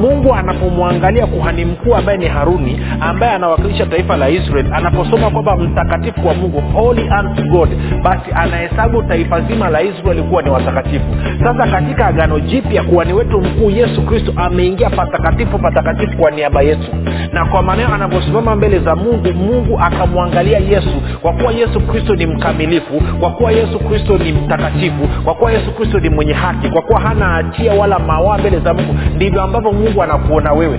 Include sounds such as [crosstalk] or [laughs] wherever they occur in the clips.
mungu anapomwangalia kuhani mkuu ambaye ni haruni ambaye anawakilisha taifa la israel anaposoma kwamba mtakatifu wa mungu holy unto god basi anahesabu taifa zima la israeli kuwa ni watakatifu. Sasa katika agano jipya kuhani wetu mkuu yesu kristo ameingia patakatifu patakatifu kwa niaba yetu. Na kwa maneno anaposimama mbele za mungu mungu akamwangalia yesu. Kwa kuwa yesu kristo ni mkamilifu kwa kuwa yesu kristo ni mtakatifu kwa kuwa yesu kristo ni mwenye haki kwa kuwa hana hatia wala mawaa mbele za mungu ndivyo ambavyo anakuona wewe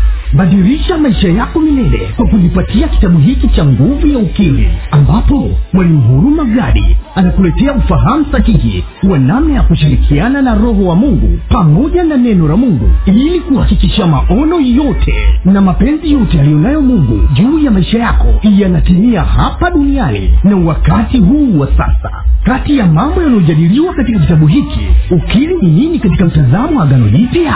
badilisha maisha yako milele kwa kujipatia kitabu hiki cha nguvu ya ukimwi ambapo mwalimu huruma gadi anakuletea ufahamu sahihi wa namna ya kushirikiana na roho wa mungu pamoja na neno la mungu ili kuhakikisha maono yote na mapenzi yote yaliyonayo mungu juu ya maisha yako yanatimia hapa duniani na wakati huu wa sasa. Kati ya mambo yanayojadiliwa katika kitabu hiki ukili ni nini katika mtazamo wa agano jipya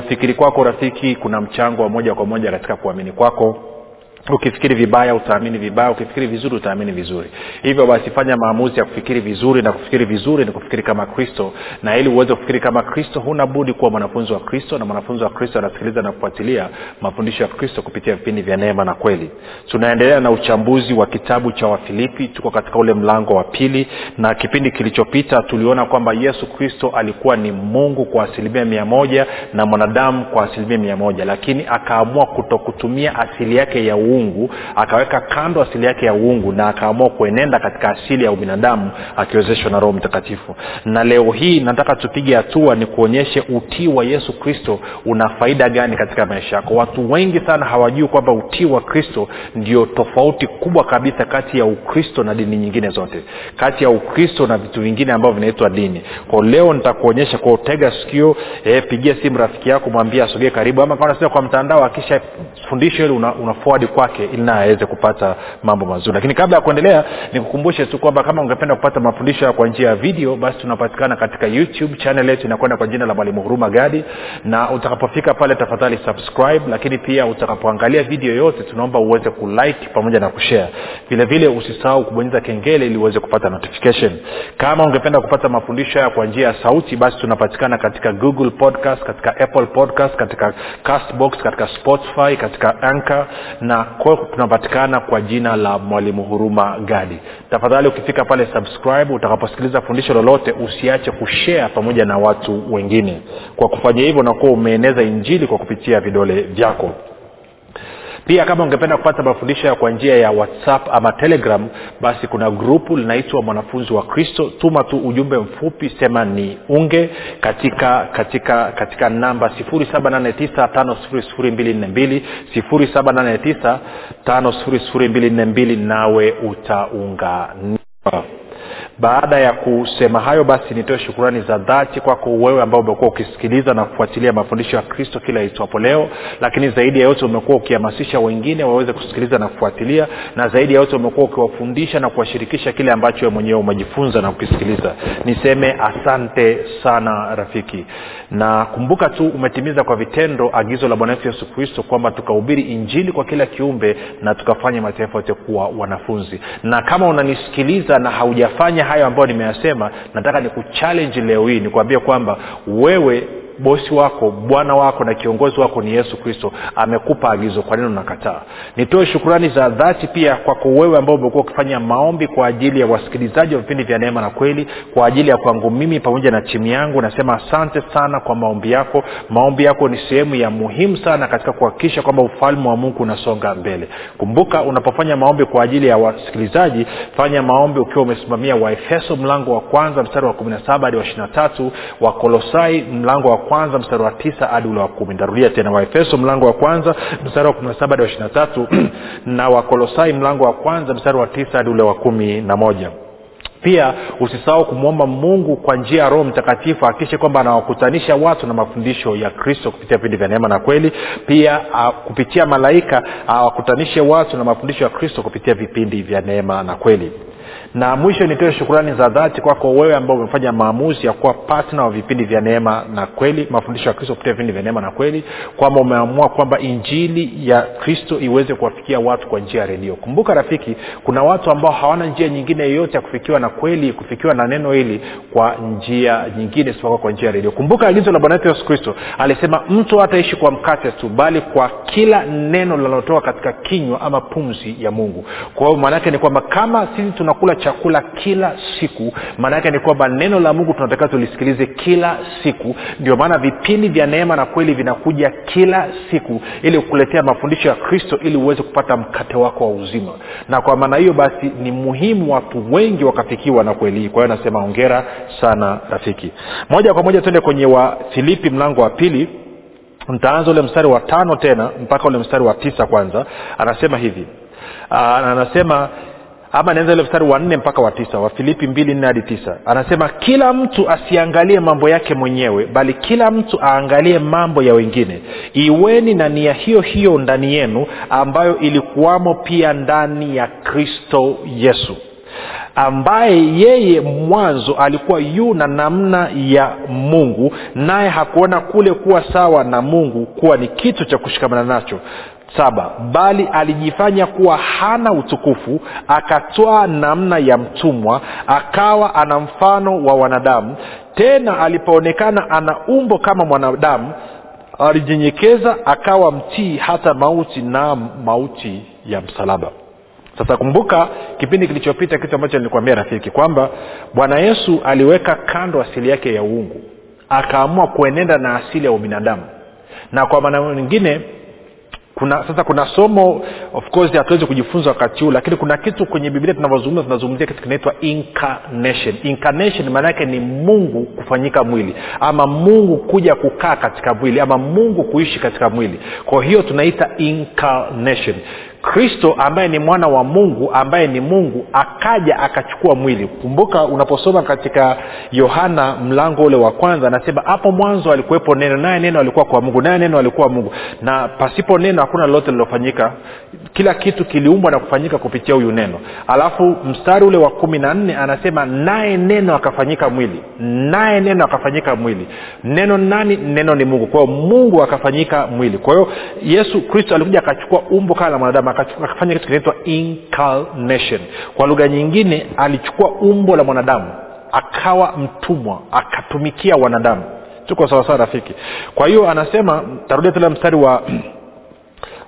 kufikiri kwako rafiki kuna mchango wa moja kwa moja katika kuamini kwako ukifikiri vibaya utaamini vibaya. Ukifikiri vizuri utaamini vizuri. Hivyo basi fanya maamuzi ya kufikiri vizuri na kufikiri vizuri ni kufikiri kama kristo. Na ili uweze kufikiri kama kristo huna budi kuwa mwanafunzi wa kristo na mwanafunzi wa kristo anasikiliza na kufuatilia mafundisho ya kristo kupitia vipindi vya neema na kweli. Tunaendelea na uchambuzi wa kitabu cha wafilipi. Tuko katika ule mlango wa pili na kipindi kilichopita tuliona kwamba yesu kristo alikuwa ni mungu kwa asilimia mia moja na mwanadamu kwa asilimia mia moja lakini akaamua kutokutumia asili yake ya uungu akaweka kando asili yake ya uungu na akaamua kuenenda katika asili ya ubinadamu akiwezeshwa na roho mtakatifu. Na leo hii nataka tupige hatua ni kuonyeshe utii wa yesu kristo una faida gani katika maisha yako. Watu wengi sana hawajui kwamba utii wa kristo ndio tofauti kubwa kabisa kati ya ukristo na dini nyingine zote kati ya ukristo na vitu vingine ambavyo vinaitwa dini. Kwa leo nitakuonyesha kwa utega sikio eh, pigia simu rafiki yako mwambie asogee karibu ama kwa mtandao akisha hili una, una kwake ili naye aweze kupata mambo mazuri. Lakini kabla ya kuendelea nikukumbushe tu kwamba kama ungependa kupata mafundisho kwa njia ya video basi tunapatikana katika youtube channel yetu inakwenda kwa jina la mwalimu huruma gadi. Na utakapofika pale tafadhali subscribe lakini pia utakapoangalia video yote tunaomba uweze kulike pamoja na kushare. Vile vile usisahau kubonyeza kengele ili uweze kupata notification. Kama ungependa kupata mafundisho haya kwa njia ya sauti basi tunapatikana katika google podcast katika apple podcast katika castbox katika spotify katika anchor na kwa tunapatikana kwa jina la mwalimu huruma gadi. Tafadhali ukifika pale subscribe utakaposikiliza fundisho lolote usiache kushea pamoja na watu wengine. Kwa kufanya hivyo unakuwa umeeneza injili kwa kupitia vidole vyako pia kama ungependa kupata mafundisho kwa njia ya whatsapp ama telegram basi kuna grupu linaitwa mwanafunzi wa kristo. Tuma tu ujumbe mfupi sema ni unge katika katika katika namba 789 5242 nawe utaunganiwa baada ya kusema hayo basi nitoe shukurani za dhati kwako wewe ambao umekuwa ukisikiliza na kufuatilia mafundisho ya kristo kila itwapo leo. Lakini zaidi ya yote umekuwa ukihamasisha wengine waweze kusikiliza na kufuatilia na zaidi ya yote umekuwa ukiwafundisha na kuwashirikisha kile ambacho we mwenyewe umejifunza na kukisikiliza. Niseme asante sana rafiki. Na kumbuka tu umetimiza kwa vitendo agizo la bwana wetu yesu kristo kwamba tukahubiri injili kwa kila kiumbe na tukafanya mataifa yote kuwa wanafunzi. Na kama unanisikiliza na haujafanya hayo ambayo nimeyasema nataka nikuchallenge leo hii nikuambie kwamba wewe bosi wako bwana wako na kiongozi wako ni yesu kristo. Amekupa agizo kwa nini unakataa? Nitoe shukurani za dhati pia kwako wewe ambao umekuwa ukifanya maombi kwa ajili ya wasikilizaji wa vipindi vya neema na kweli kwa ajili ya kwangu mimi pamoja na timu yangu. Nasema asante sana kwa maombi yako. Maombi yako ni sehemu ya muhimu sana katika kuhakikisha kwamba ufalme wa mungu unasonga mbele. Kumbuka unapofanya maombi kwa ajili ya wasikilizaji fanya maombi ukiwa umesimamia waefeso mlango wa kwanza mstari wa 17 hadi wa 23 wakolosai mlango wa kwanza mstari wa tisa hadi ule wa kumi. Ntarudia tena waefeso mlango wa kwanza mstari wa kumi na saba hadi wa ishiri na tatu [clears throat] na wakolosai mlango wa kwanza mstari wa tisa hadi ule wa kumi na moja. Pia usisahau kumwomba mungu kwa njia ya roho mtakatifu akikishe kwamba anawakutanisha watu na mafundisho ya kristo kupitia vipindi vya neema na kweli. Pia a, kupitia malaika awakutanishe watu na mafundisho ya kristo kupitia vipindi vya neema na kweli na mwisho nitoe shukurani za dhati kwako wewe ambao umefanya maamuzi ya kuwa patna wa vipindi vya neema na kweli mafundisho ya kristo kupitia vipindi vya neema na kweli kwamba umeamua kwamba injili ya kristo iweze kuwafikia watu kwa njia ya redio. Kumbuka rafiki kuna watu ambao hawana njia nyingine yoyote ya kufikiwa na kweli kufikiwa na neno hili kwa njia nyingine isipokuwa kwa njia ya redio. Kumbuka agizo la bwana wetu yesu kristo alisema mtu hataishi kwa mkate tu bali kwa kila neno linalotoka katika kinywa ama pumzi ya mungu. Kwa hiyo maanaake ni kwamba kama sisi tunakula chakula kila siku. Maana yake ni kwamba neno la mungu tunatakiwa tulisikilize kila siku. Ndio maana vipindi vya neema na kweli vinakuja kila siku ili kukuletea mafundisho ya kristo ili uweze kupata mkate wako wa uzima. Na kwa maana hiyo basi ni muhimu watu wengi wakafikiwa na kweli hii. Kwa hiyo anasema ongera sana rafiki. Moja kwa moja tuende kwenye wa filipi mlango wa pili. Ntaanza ule mstari wa tano tena mpaka ule mstari wa tisa kwanza. Anasema hivi. Aa, anasema ama naanza ile mstari wa nne mpaka wa tisa wafilipi mbili nne hadi tisa. Anasema kila mtu asiangalie mambo yake mwenyewe bali kila mtu aangalie mambo ya wengine. Iweni na nia hiyo hiyo ndani yenu ambayo ilikuwamo pia ndani ya kristo yesu ambaye yeye mwanzo alikuwa yu na namna ya mungu naye hakuona kule kuwa sawa na mungu kuwa ni kitu cha kushikamana nacho saba bali alijifanya kuwa hana utukufu akatwaa namna ya mtumwa akawa ana mfano wa wanadamu. Tena alipoonekana ana umbo kama mwanadamu alijinyenyekeza akawa mtii hata mauti na mauti ya msalaba. Sasa kumbuka kipindi kilichopita kitu ambacho nilikuambia rafiki kwamba bwana yesu aliweka kando asili yake ya uungu. Akaamua kuenenda na asili ya ubinadamu. Na kwa maana nyingine kuna sasa kuna somo of course hatuwezi kujifunza wakati huu lakini kuna kitu kwenye biblia tunavyozungumza tunazungumzia kitu kinaitwa incarnation. Incarnation maana yake ni mungu kufanyika mwili ama mungu kuja kukaa katika mwili ama mungu kuishi katika mwili. Kwa hiyo tunaita incarnation kristo ambaye ni mwana wa mungu ambaye ni mungu akaja akachukua mwili. Kumbuka unaposoma katika yohana mlango ule wa kwanza anasema hapo mwanzo alikuwepo neno naye neno alikuwa kwa mungu naye neno alikuwa mungu. Na pasipo neno hakuna lolote lilofanyika. Kila kitu kiliumbwa na kufanyika kupitia huyu neno. Alafu mstari ule wa kumi na nne anasema naye neno akafanyika mwili. Naye neno akafanyika mwili. Neno nani? Neno ni mungu. Kwa hiyo mungu akafanyika mwili. Kwa hiyo yesu kristo alikuja akachukua umbo kama la mwanadamu akafanya kitu kinaitwa incarnation. Kwa lugha nyingine alichukua umbo la mwanadamu akawa mtumwa akatumikia wanadamu. Tuko sawasawa rafiki? Kwa hiyo anasema tarudia tena mstari wa [clears throat]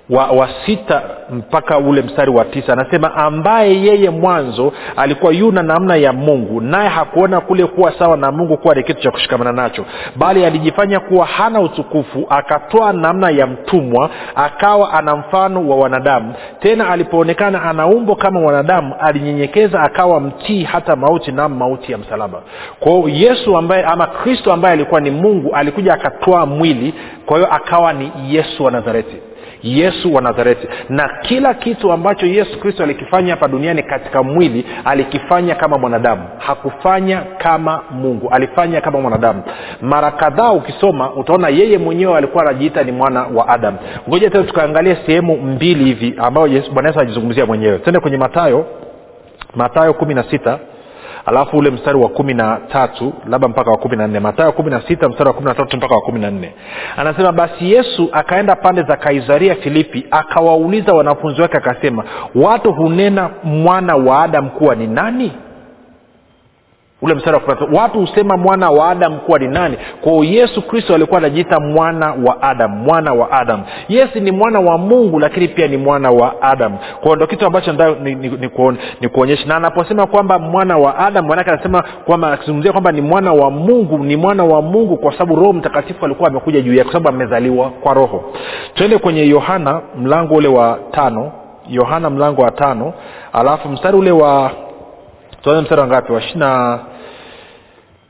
wa, wa sita mpaka ule mstari wa tisa anasema ambaye yeye mwanzo alikuwa yuna namna ya mungu naye hakuona kule kuwa sawa na mungu kuwa ni kitu cha kushikamana nacho bali alijifanya kuwa hana utukufu akatoa namna ya mtumwa akawa ana mfano wa wanadamu. Tena alipoonekana ana umbo kama wanadamu alinyenyekeza akawa mtii hata mauti na mauti ya msalaba. Kwao yesu ambaye ama kristo ambaye alikuwa ni mungu alikuja akatoa mwili kwa hiyo akawa ni yesu wa nazareti yesu wa nazareti. Na kila kitu ambacho yesu kristo alikifanya hapa duniani katika mwili alikifanya kama mwanadamu. Hakufanya kama mungu. Alifanya kama mwanadamu. Mara kadhaa ukisoma utaona yeye mwenyewe alikuwa anajiita ni mwana wa adam. Ngoja tena tukaangalia sehemu mbili hivi ambayo bwana yesu anajizungumzia mwenyewe. Tende kwenye matayo matayo kumi na sita alafu ule mstari wa kumi na tatu labda mpaka wa kumi na nne. Matayo kumi na sita mstari wa kumi na tatu mpaka wa kumi na nne. Anasema basi yesu akaenda pande za kaisaria filipi akawauliza wanafunzi wake akasema watu hunena mwana wa adam kuwa ni nani ule mstari wa watu husema mwana wa adam kuwa ni nani? Kwao yesu kristo alikuwa anajiita mwana wa adam mwana wa adam yesu ni mwana wa mungu lakini pia ni mwana wa adam kwao ndo kitu ambacho nda ni, ni, ni, ni na anaposema kwamba mwana wa adam manake anasema kwamba akizungumzia kwamba ni mwana wa mungu ni mwana wa mungu kwa sababu roho mtakatifu alikuwa amekuja juu yake kwa sababu amezaliwa kwa roho. Twende kwenye yohana mlango ule wa tano. Yohana mlango wa tano. Alafu mstari ule wa tuanze mstari wa ngapi? Wa ishina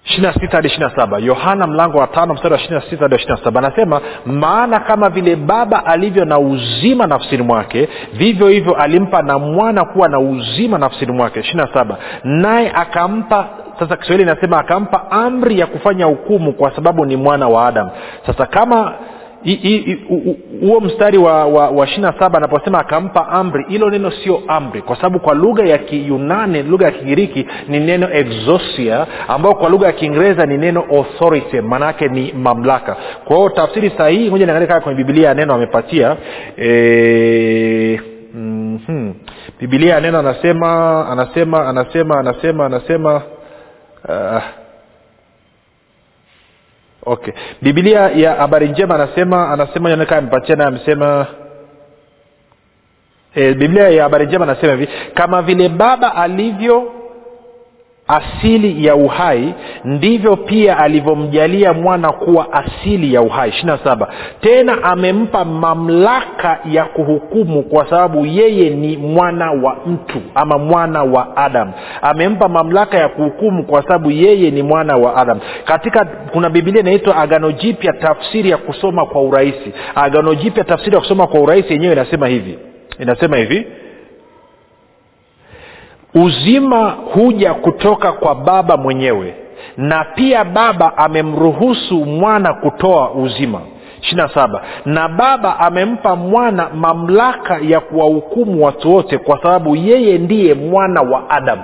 ishirina sita hadi ishirina saba. Yohana mlango wa tano mstari wa ishirina sita hadi ishirina anasema maana kama vile baba alivyo na uzima nafsini mwake vivyo hivyo alimpa na mwana kuwa na uzima nafsini mwake. Ishirina naye akampa sasa kiswahili inasema akampa amri ya kufanya hukumu kwa sababu ni mwana wa adamu. Sasa kama huo mstari wa, wa, wa ishirina saba anaposema akampa amri hilo neno sio amri kwa sababu kwa lugha ya kiyunani lugha ya kigiriki ni neno exosia ambayo kwa lugha ya kiingereza ni neno authority maanaake ni mamlaka kwa hiyo tafsiri sahihi moja niangalia kama kwenye bibilia ya neno amepatia e, mm-hmm. bibilia ya neno anasema anasema anasema anasema anasema uh, okay. Bibilia ya habari njema anasema anasema ionekana amepatia naye amesema e, biblia ya habari njema anasema hivi kama vile baba alivyo asili ya uhai ndivyo pia alivyomjalia mwana kuwa asili ya uhai. Ishirina tena amempa mamlaka ya kuhukumu kwa sababu yeye ni mwana wa mtu ama mwana wa adam. Amempa mamlaka ya kuhukumu kwa sababu yeye ni mwana wa adam. Katika kuna bibilia inaitwa agano jipya tafsiri ya kusoma kwa urahisi. Agano jipya tafsiri ya kusoma kwa urahisi yenyewe inasema hivi. Inasema hivi uzima huja kutoka kwa baba mwenyewe na pia baba amemruhusu mwana kutoa uzima. Ishirina saba. Na baba amempa mwana mamlaka ya kuwahukumu watu wote kwa sababu yeye ndiye mwana wa adamu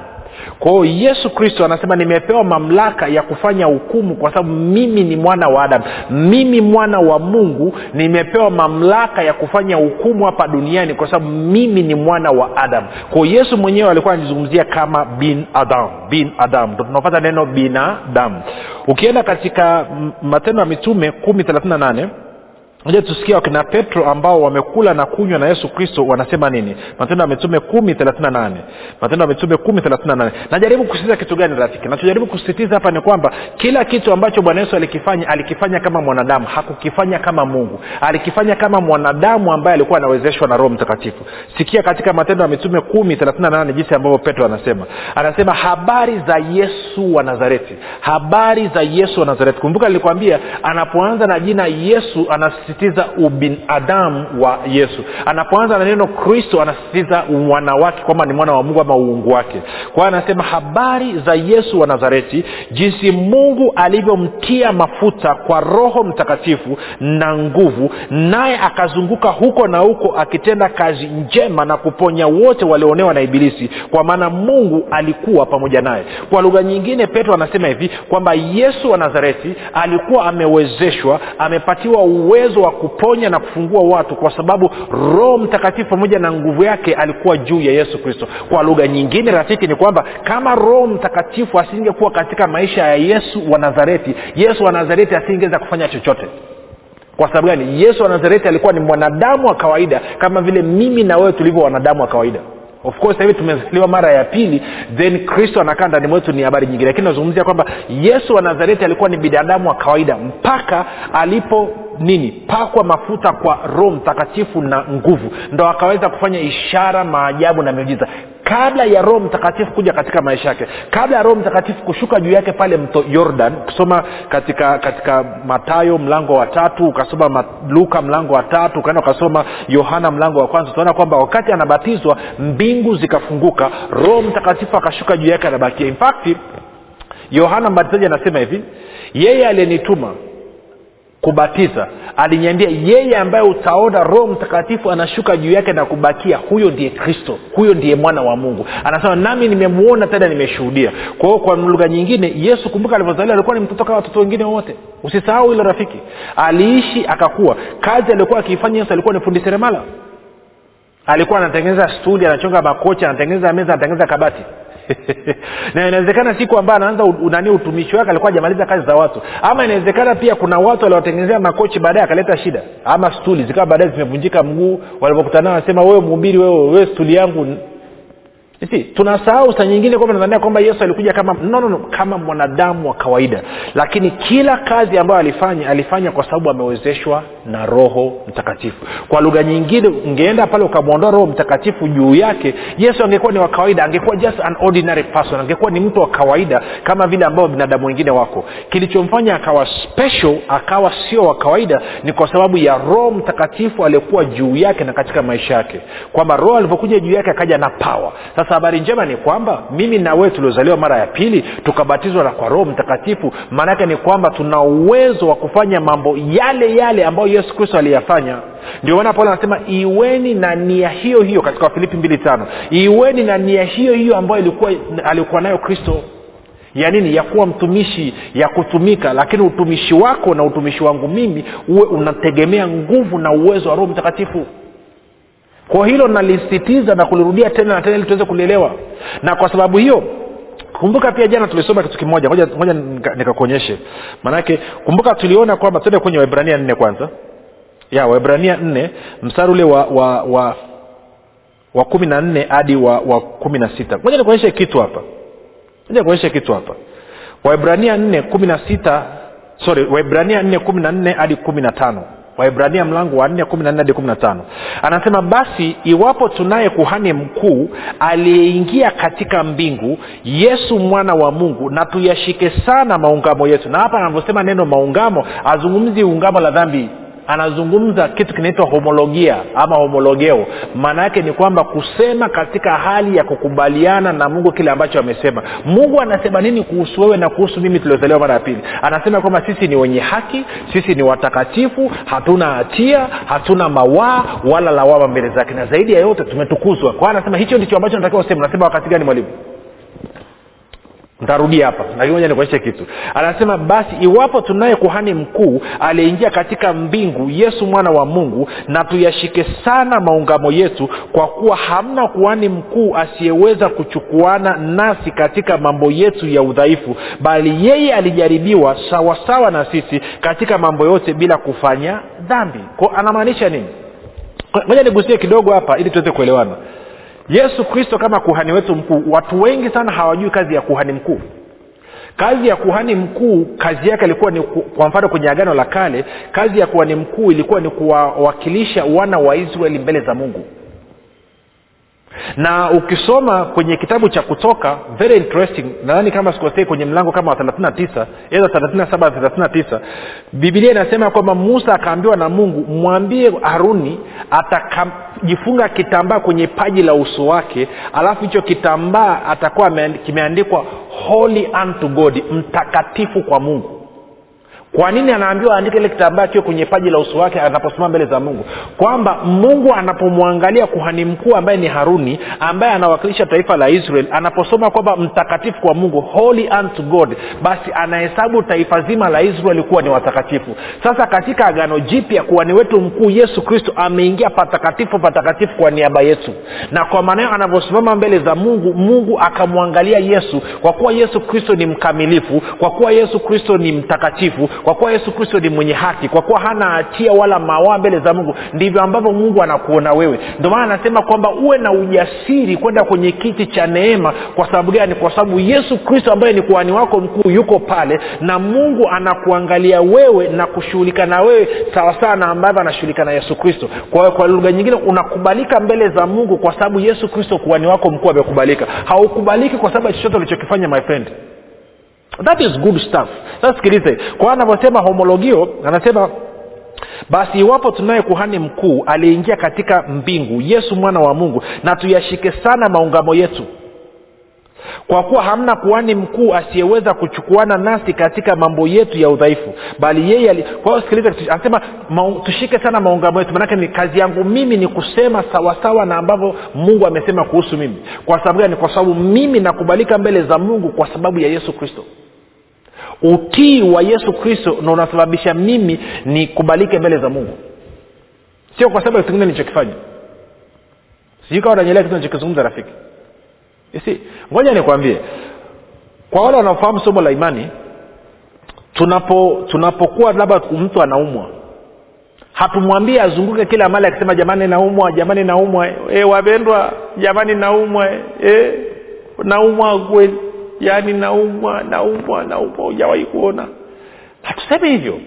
kwa hiyo yesu kristo anasema nimepewa mamlaka ya kufanya hukumu kwa sababu mimi ni mwana wa adamu mimi mwana wa mungu nimepewa mamlaka ya kufanya hukumu hapa duniani kwa sababu mimi ni mwana wa adamu kwao yesu mwenyewe alikuwa anajizungumzia kama bin adam bin adam. Ndo tunapata neno binadamu. Ukienda katika matendo ya mitume kumi thelathini na nane moja tusikia wakina petro ambao wamekula na kunywa na yesu kristo wanasema nini? Matendo ya mitume kumi thelathina nane. Matendo ya mitume kumi thelathina nane. Najaribu kusisitiza kitu gani rafiki? Nachojaribu kusisitiza hapa ni kwamba kila kitu ambacho bwana yesu alikifanya alikifanya kama mwanadamu. Hakukifanya kama mungu. Alikifanya kama mwanadamu ambaye alikuwa anawezeshwa na roho mtakatifu. Sikia katika matendo ya mitume kumi thelathina nane jinsi ambavyo petro anasema. Anasema habari za yesu wa nazareti. Habari za yesu wa nazareti. Kumbuka nilikwambia anapoanza na jina yesu anasisitiza ubinadamu wa yesu. Anapoanza na neno kristo anasisitiza mwanawake kwamba ni mwana wa mungu ama uungu wake. Kwa hiyo anasema habari za yesu wa nazareti jinsi mungu alivyomtia mafuta kwa roho mtakatifu na nguvu naye akazunguka huko na huko akitenda kazi njema na kuponya wote walioonewa na ibilisi kwa maana mungu alikuwa pamoja naye. Kwa lugha nyingine petro anasema hivi kwamba yesu wa nazareti alikuwa amewezeshwa amepatiwa uwezo wa kuponya na kufungua watu kwa sababu roho mtakatifu pamoja na nguvu yake alikuwa juu ya yesu kristo. Kwa lugha nyingine rafiki ni kwamba kama roho mtakatifu asingekuwa katika maisha ya yesu wa nazareti yesu wa nazareti asingeweza kufanya chochote. Kwa sababu gani? Yesu wa nazareti alikuwa ni mwanadamu wa kawaida kama vile mimi na wewe tulivyo wanadamu wa kawaida. Of course hivi tumezaliwa mara ya pili then kristo anakaa ndani mwetu ni habari nyingine. Lakini nazungumzia kwamba yesu wa nazareti alikuwa ni binadamu wa kawaida mpaka alipo nini? Pakwa mafuta kwa roho mtakatifu na nguvu. Ndo akaweza kufanya ishara maajabu na miujiza. Kabla ya roho mtakatifu kuja katika maisha yake kabla ya roho mtakatifu kushuka juu yake pale mto jordan ukisoma katika katika matayo mlango wa tatu ukasoma luka mlango wa tatu ukaenda ukasoma yohana mlango wa kwanza utaona kwamba wakati anabatizwa mbingu zikafunguka roho mtakatifu akashuka juu yake anabakia. Infacti yohana mbatizaji anasema hivi yeye aliyenituma kubatiza. Aliniambia yeye ambaye utaona roho mtakatifu anashuka juu yake na kubakia huyo ndiye kristo huyo ndiye mwana wa mungu. Anasema nami nimemwona tena nimeshuhudia. Kwa hiyo kwa lugha nyingine yesu kumbuka alivyozaliwa alikuwa ni mtoto kama watoto wengine wote. Usisahau ile rafiki. Aliishi akakuwa kazi aliyokuwa akiifanya yesu alikuwa ni fundi seremala. Alikuwa anatengeneza stuli anachonga makocha anatengeneza meza anatengeneza kabati [laughs] na inawezekana siku ambayo anaanza nani utumishi wake alikuwa ajamaliza kazi za watu. Ama inawezekana pia kuna watu waliwatengenezea makochi baadaye akaleta shida. Ama stuli zikawa baadaye zimevunjika mguu. Walipokutana wanasema wewe mhubiri wewe wewe stuli yangu. Tunasahau saa nyingine kwamba nadhania kwamba yesu alikuja kama no, no, no, kama mwanadamu wa kawaida. Lakini kila kazi ambayo alifanya alifanya kwa sababu amewezeshwa na roho mtakatifu. Kwa lugha nyingine ungeenda pale ukamwondoa roho mtakatifu juu yake yesu angekuwa ni wa kawaida angekuwa just an ordinary person angekuwa ni mtu wa kawaida kama vile ambao binadamu wengine wako. Kilichomfanya akawa special akawa sio wa kawaida ni kwa sababu ya roho mtakatifu aliyekuwa juu yake na katika maisha yake. Kwamba roho alivyokuja juu yake akaja na pawa sasa habari njema ni kwamba mimi na wewe tuliozaliwa mara ya pili tukabatizwa na kwa roho mtakatifu maanaake ni kwamba tuna uwezo wa kufanya mambo yale yale ambayo yesu kristo aliyafanya. Ndio maana paulo anasema iweni na nia hiyo hiyo katika wafilipi mbili tano iweni na nia hiyo hiyo ambayo ilikuwa alikuwa nayo kristo. Ya nini? Ya kuwa mtumishi ya kutumika. Lakini utumishi wako na utumishi wangu mimi uwe unategemea nguvu na uwezo wa roho mtakatifu. Kwa hilo nalisisitiza na kulirudia tena na tena ili tuweze kulielewa. Na kwa sababu hiyo kumbuka pia jana tulisoma kitu kimoja. Moja, nikakuonyeshe nikakuonyeshe. Maanake kumbuka tuliona kwamba tuende kwenye waibrania nne kwanza ya waibrania nne mstari ule wa wa wa wa kumi na nne hadi wa, wa kumi na sita. Moja nikuonyeshe kitu hapa. Moja nikuonyeshe kitu hapa. Waibrania nne kumi na sita sorry waibrania nne kumi na nne hadi kumi na tano. Waibrania mlango wa nne kumi na nne hadi kumi na tano. Anasema basi iwapo tunaye kuhani mkuu aliyeingia katika mbingu yesu mwana wa mungu na tuyashike sana maungamo yetu. Na hapa anavyosema neno maungamo azungumzi ungamo la dhambi anazungumza kitu kinaitwa homologia ama homologeo. Maana yake ni kwamba kusema katika hali ya kukubaliana na mungu kile ambacho amesema. Mungu anasema nini kuhusu wewe na kuhusu mimi tuliozaliwa mara ya pili? Anasema kwamba sisi ni wenye haki sisi ni watakatifu hatuna hatia hatuna mawaa wala lawama mbele zake. Na zaidi ya yote tumetukuzwa. Kwa anasema hicho ndicho ambacho natakiwa useme unasema wakati gani mwalimu ntarudia hapa. Lakini moja nikuonyeshe kitu. Anasema basi iwapo tunaye kuhani mkuu aliyeingia katika mbingu yesu mwana wa mungu na tuyashike sana maungamo yetu kwa kuwa hamna kuhani mkuu asiyeweza kuchukuana nasi katika mambo yetu ya udhaifu bali yeye alijaribiwa sawasawa na sisi katika mambo yote bila kufanya dhambi. Ko anamaanisha nini? Moja nigusie kidogo hapa ili tuweze kuelewana yesu kristo kama kuhani wetu mkuu watu wengi sana hawajui kazi ya kuhani mkuu. Kazi ya kuhani mkuu kazi yake ilikuwa ni kwa mfano kwenye agano la kale kazi ya kuhani mkuu ilikuwa ni kuwawakilisha wana wa israeli mbele za mungu na ukisoma kwenye kitabu cha kutoka very interesting nadhani kama sikosei kwenye mlango kama wa 39 eza 37 39 bibilia inasema kwamba musa akaambiwa na mungu mwambie haruni atakajifunga kitambaa kwenye paji la uso wake alafu hicho kitambaa atakuwa kimeandikwa holy unto god mtakatifu kwa mungu kwa nini anaambiwa aandike ile kitambaa kiwe kwenye paji la uso wake anaposimama mbele za mungu? Kwamba mungu anapomwangalia kuhani mkuu ambaye ni haruni ambaye anawakilisha taifa la israel anaposoma kwamba mtakatifu kwa mungu holy unto god basi anahesabu taifa zima la israeli kuwa ni watakatifu. Sasa katika agano jipya kuhani wetu mkuu yesu kristo ameingia patakatifu patakatifu kwa niaba yetu. Na kwa maana anavyosimama mbele za mungu mungu akamwangalia yesu. Kwa kuwa yesu kristo ni mkamilifu kwa kuwa yesu kristo ni mtakatifu kwa kuwa yesu kristo ni mwenye haki kwa kuwa hana hatia wala mawaa mbele za mungu ndivyo ambavyo mungu anakuona wewe. Ndio maana anasema kwamba uwe na ujasiri kwenda kwenye kiti cha neema. Kwa sababu gani? Kwa sababu yesu kristo ambaye ni kuhani wako mkuu yuko pale na mungu anakuangalia wewe na kushughulika na wewe sawasawa na ambavyo anashughulika na yesu kristo. Kwa, kwa lugha nyingine unakubalika mbele za mungu kwa sababu yesu kristo kuhani wako mkuu amekubalika. Haukubaliki kwa sababu ya chochote ulichokifanya my friend that is good stuff. Sasa kwa anavyosema homologio anasema basi iwapo tunaye kuhani mkuu aliyeingia katika mbingu yesu mwana wa mungu na tuyashike sana maungamo yetu. Kwa kuwa hamna kuhani mkuu asiyeweza kuchukuana nasi katika mambo yetu ya udhaifu bali yeye kwao sikiliza anasema tushike sana maungamo yetu. Manake ni kazi yangu mimi ni kusema sawasawa na ambavyo mungu amesema kuhusu mimi. Kwa sababu gani? Kwa sababu mimi nakubalika mbele za mungu kwa sababu ya yesu kristo utii wa yesu kristo na unasababisha mimi nikubalike mbele za mungu. Sio kwa sababu ya kitu nilichokifanya. Sijui kawa nanyelea kitu nachokizungumza rafiki. Si ngoja nikwambie. Kwa wale wanaofahamu somo la imani tunapo tunapokuwa labda mtu anaumwa hatumwambie azunguke kila mali akisema jamani naumwa jamani naumwa e, wapendwa jamani naumwa e, naumwa kweli yaani naumwa naumwa naumwa hujawahi kuona. Hatuseme hivyo.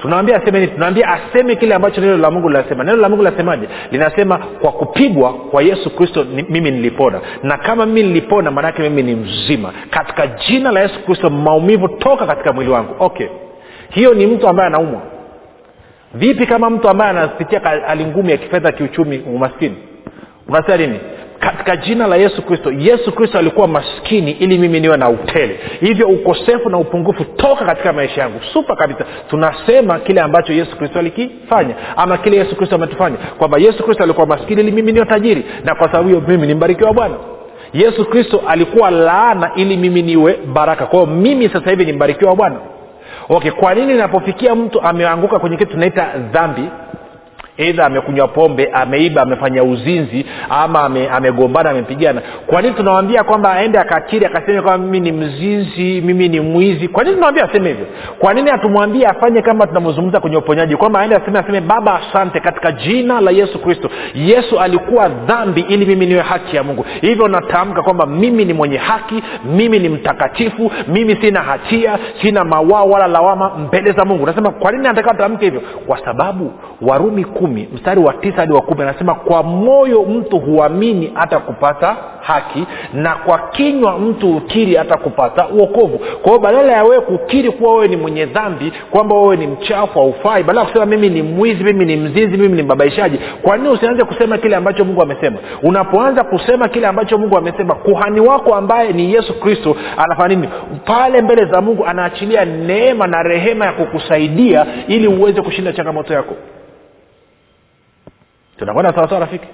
Tunawambia aseme nini? Tunaambia aseme kile ambacho neno la mungu linasema. Neno la mungu linasemaje? Linasema kwa kupigwa kwa yesu kristo ni, mimi nilipona. Na kama mimi nilipona maanaake mimi ni mzima. Katika jina la yesu kristo maumivu toka katika mwili wangu. Okay. Hiyo ni mtu ambaye anaumwa. Vipi kama mtu ambaye anapitia hali ngumu ya kifedha kiuchumi umaskini? Unasema nini katika jina la yesu kristo yesu kristo alikuwa maskini ili mimi niwe na utele hivyo ukosefu na upungufu toka katika maisha yangu. Supa kabisa. Tunasema kile ambacho yesu kristo alikifanya ama kile yesu kristo ametufanya. Kwamba yesu kristo alikuwa maskini ili mimi niwe tajiri. Na kwa sababu hiyo mimi ni mbarikiwa bwana. Yesu kristo alikuwa laana ili mimi niwe baraka. Kwa hiyo mimi sasa hivi ni mbarikiwa bwana. Okay kwa nini inapofikia mtu ameanguka kwenye kitu tunaita dhambi eidha amekunywa pombe ameiba amefanya uzinzi ama ame, amegombana amepigana. Kwa nini tunawambia kwamba aende akakiri akaseme kwamba mimi ni mzinzi mimi ni mwizi? Kwa nini tunawambia aseme hivyo? Kwa nini hatumwambie afanye kama tunavyozungumza kwenye uponyaji? Kwamba aende aseme aseme baba asante katika jina la yesu kristo. Yesu alikuwa dhambi ili mimi niwe haki ya mungu. Hivyo natamka kwamba mimi ni mwenye haki mimi ni mtakatifu mimi sina hatia sina mawao wala lawama mbele za mungu. Nasema kwa nini anataka tamke hivyo? Kwa sababu warumi kumi mstari wa tisa hadi wa kumi anasema kwa moyo mtu huamini hata kupata haki na kwa kinywa mtu ukiri hata kupata uokovu kwa hiyo badala ya wewe kukiri kuwa wewe ni mwenye dhambi kwamba wewe ni mchafu haufai badala ya kusema mimi ni mwizi mimi ni mzinzi mimi ni mbabaishaji kwa nini usianze kusema kile ambacho mungu amesema? Unapoanza kusema kile ambacho mungu amesema kuhani wako ambaye ni yesu kristo anafanya nini? Pale mbele za mungu anaachilia neema na rehema ya kukusaidia ili uweze kushinda changamoto yako tunakwenda sawasawa rafiki?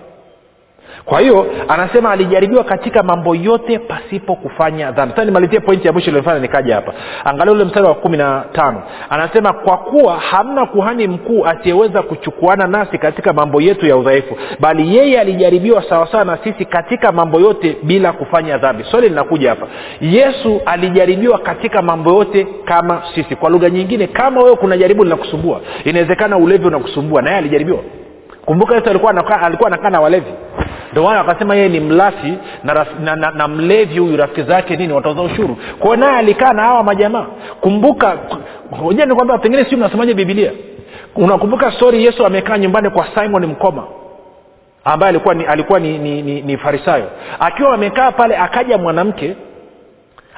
Kwa hiyo anasema alijaribiwa katika mambo yote pasipo kufanya dhambi. Sasa nimalizie pointi ya mwisho ilionifanya nikaja hapa. Angalia ule mstari wa kumi na tano. Anasema kwa kuwa hamna kuhani mkuu asiyeweza kuchukuana nasi katika mambo yetu ya udhaifu bali yeye alijaribiwa sawasawa na sisi katika mambo yote bila kufanya dhambi. Swali linakuja hapa. Yesu alijaribiwa katika mambo yote kama sisi. Kwa lugha nyingine kama wewe kuna jaribu linakusumbua inawezekana ulevi unakusumbua na yeye alijaribiwa kumbuka yesu alikuwa anakaa alikuwa anakaa na walevi. Ndio maana wakasema yeye ni mlafi na, na, na, na, na mlevi huyu rafiki zake nini watoza ushuru. Kwao naye alikaa na hawa majamaa. Kumbuka hoja ni kwamba pengine siu mnasemaje bibilia unakumbuka stori yesu amekaa nyumbani kwa simon mkoma ambaye alikuwa ni, alikuwa ni, ni, ni, ni farisayo. Akiwa amekaa pale akaja mwanamke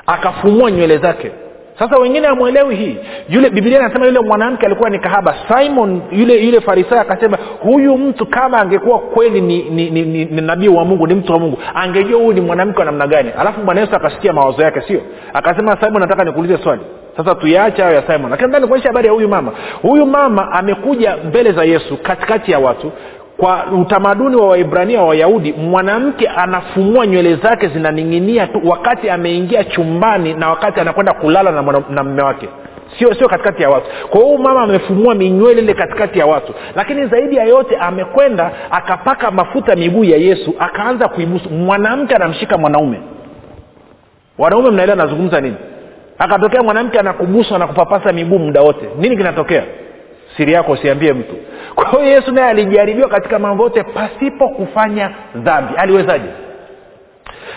akafumua nywele zake sasa wengine amwelewi hii. Yule bibilia anasema yule mwanamke alikuwa ni kahaba. Simon yule yule farisayo akasema huyu mtu kama angekuwa kweli ni, ni, ni, ni, ni nabii wa mungu ni mtu wa mungu angejua huyu ni mwanamke wa namna gani? Alafu bwana yesu akasikia mawazo yake sio? Akasema simon nataka nikuulize swali. Sasa tuyaache hayo ya simon. Lakini nataka nikuonyesha habari ya huyu mama. Huyu mama amekuja mbele za yesu katikati ya watu kwa utamaduni wa waibrania wa wayahudi mwanamke anafumua nywele zake zinaning'inia tu wakati ameingia chumbani na wakati anakwenda kulala na, mwana, na mme wake. Sio sio katikati ya watu. Kwa hiyo mama amefumua minywele ile katikati ya watu. Lakini zaidi ya yote amekwenda akapaka mafuta miguu ya yesu akaanza kuibusu. Mwanamke anamshika mwanaume. Wanaume mnaelewa nazungumza nini? Akatokea mwanamke anakubusu anakupapasa miguu muda wote. Nini kinatokea? Siri yako usiambie mtu kwa hiyo yesu naye alijaribiwa katika mambo yote pasipo kufanya dhambi. Aliwezaje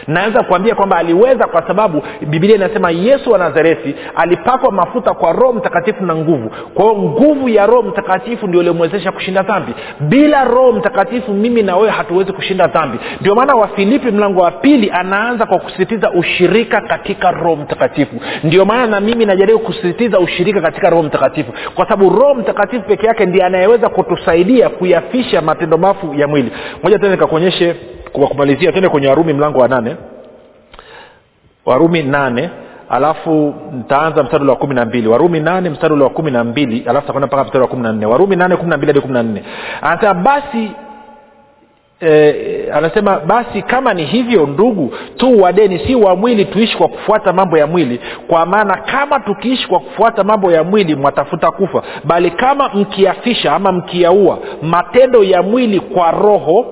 naweza kuambia kwamba aliweza kwa sababu bibilia inasema yesu wa nazareti alipakwa mafuta kwa roho mtakatifu na nguvu. Kwa hiyo nguvu ya roho mtakatifu ndio iliomwezesha kushinda dhambi. Bila roho mtakatifu mimi na wewe hatuwezi kushinda dhambi. Ndio maana wafilipi mlango wa pili anaanza kwa kusisitiza ushirika katika roho mtakatifu. Ndio maana na mimi najaribu kusisitiza ushirika katika roho mtakatifu. Kwa sababu roho mtakatifu peke yake ndiye anayeweza kutusaidia kuyafisha matendo mafu ya mwili. Moja tena nikakuonyeshe kwa kumalizia tende kwenye warumi mlango wa nane warumi nane alafu ntaanza mstari wa kumi na mbili. Warumi nane mstari wa kumi na mbili alafu takwenda mpaka mstari wa kumi na nne. Warumi nane kumi na mbili hadi kumi na nne. Anasema basi E, anasema basi kama ni hivyo ndugu tu wadeni si wa mwili tuishi kwa kufuata mambo ya mwili. Kwa maana kama tukiishi kwa kufuata mambo ya mwili mwatafuta kufa. Bali kama mkiafisha ama mkiyaua matendo ya mwili kwa roho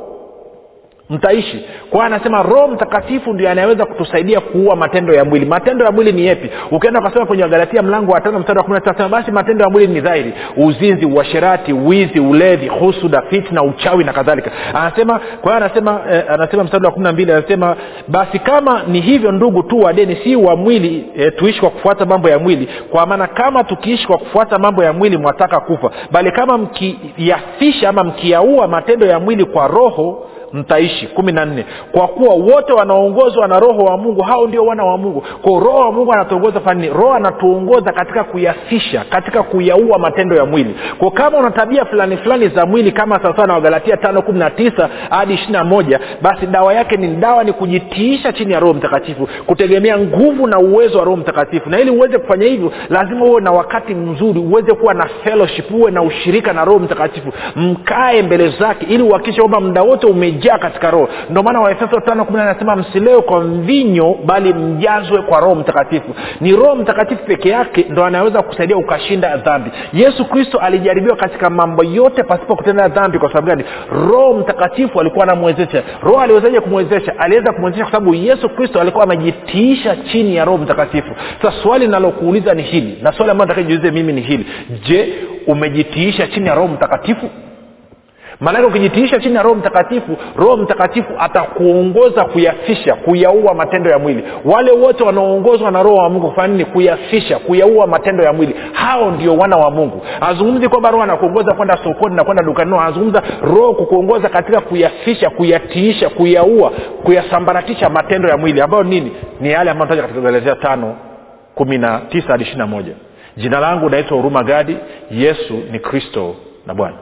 mtaishi. Kwa anasema roho mtakatifu ndio anayeweza kutusaidia kuua matendo ya mwili. Matendo ya mwili ni yepi ukienda ukasema kwenye wagalatia mlango wa tano mstari wa kumi basi matendo ya mwili ni dhahiri. Uzinzi uasherati wizi ulevi husuda fitna uchawi na kadhalika. Anasema kwa anasema eh, anasema mstari wa kumi na mbili anasema basi kama ni hivyo ndugu tu wadeni si wa mwili eh, tuishi kwa kufuata mambo ya mwili. Kwa maana kama tukiishi kwa kufuata mambo ya mwili mwataka kufa. Bali kama mkiyafisha ama mkiyaua matendo ya mwili kwa roho mtaishi. Kumi na nne. Kwa kuwa wote wanaongozwa na roho wa mungu hao ndio wana wa mungu. Kwao roho wa mungu anatuongoza fanini roho anatuongoza katika kuyafisha katika kuyaua matendo ya mwili. Kwa kama una tabia fulani fulani za mwili kama sawasawa na wagalatia tano kumi na tisa hadi ishiri na moja basi dawa yake ni dawa ni kujitiisha chini ya roho mtakatifu kutegemea nguvu na uwezo wa roho mtakatifu. Na ili uweze kufanya hivyo lazima uwe na wakati mzuri uweze kuwa na fellowship uwe na ushirika na roho mtakatifu. Mkae mbele zake ili uhakikishe kwamba muda wote ume umejaa katika roho. Ndio maana waefeso tano kumi anasema msilewe kwa mvinyo bali mjazwe kwa roho mtakatifu. Ni roho mtakatifu peke yake ndo anaweza kusaidia ukashinda dhambi. Yesu kristo alijaribiwa katika mambo yote pasipo kutenda dhambi. Kwa sababu gani? Roho mtakatifu alikuwa anamwezesha. Roho aliwezaje kumwezesha? Aliweza kumwezesha kwa sababu yesu kristo alikuwa amejitiisha chini ya roho mtakatifu. Sasa swali linalokuuliza ni hili na swali ambayo nataka mimi ni hili. Je umejitiisha chini ya roho mtakatifu maanake ukijitiisha chini ya roho mtakatifu roho mtakatifu atakuongoza kuyafisha kuyaua matendo ya mwili. Wale wote wanaoongozwa na roho wa mungu kufanya nini? Kuyafisha kuyaua matendo ya mwili. Hao ndio wana wa mungu. Azungumzi kwamba roho anakuongoza kwenda sokoni na kwenda dukani. No anazungumza roho kukuongoza katika kuyafisha kuyatiisha kuyaua kuyasambaratisha matendo ya mwili. Ambayo nini? Ni yale ambayo taja katika galatia tano kumi na tisa hadi ishiri na moja. Jina langu naitwa huruma gadi. Yesu ni kristo na bwana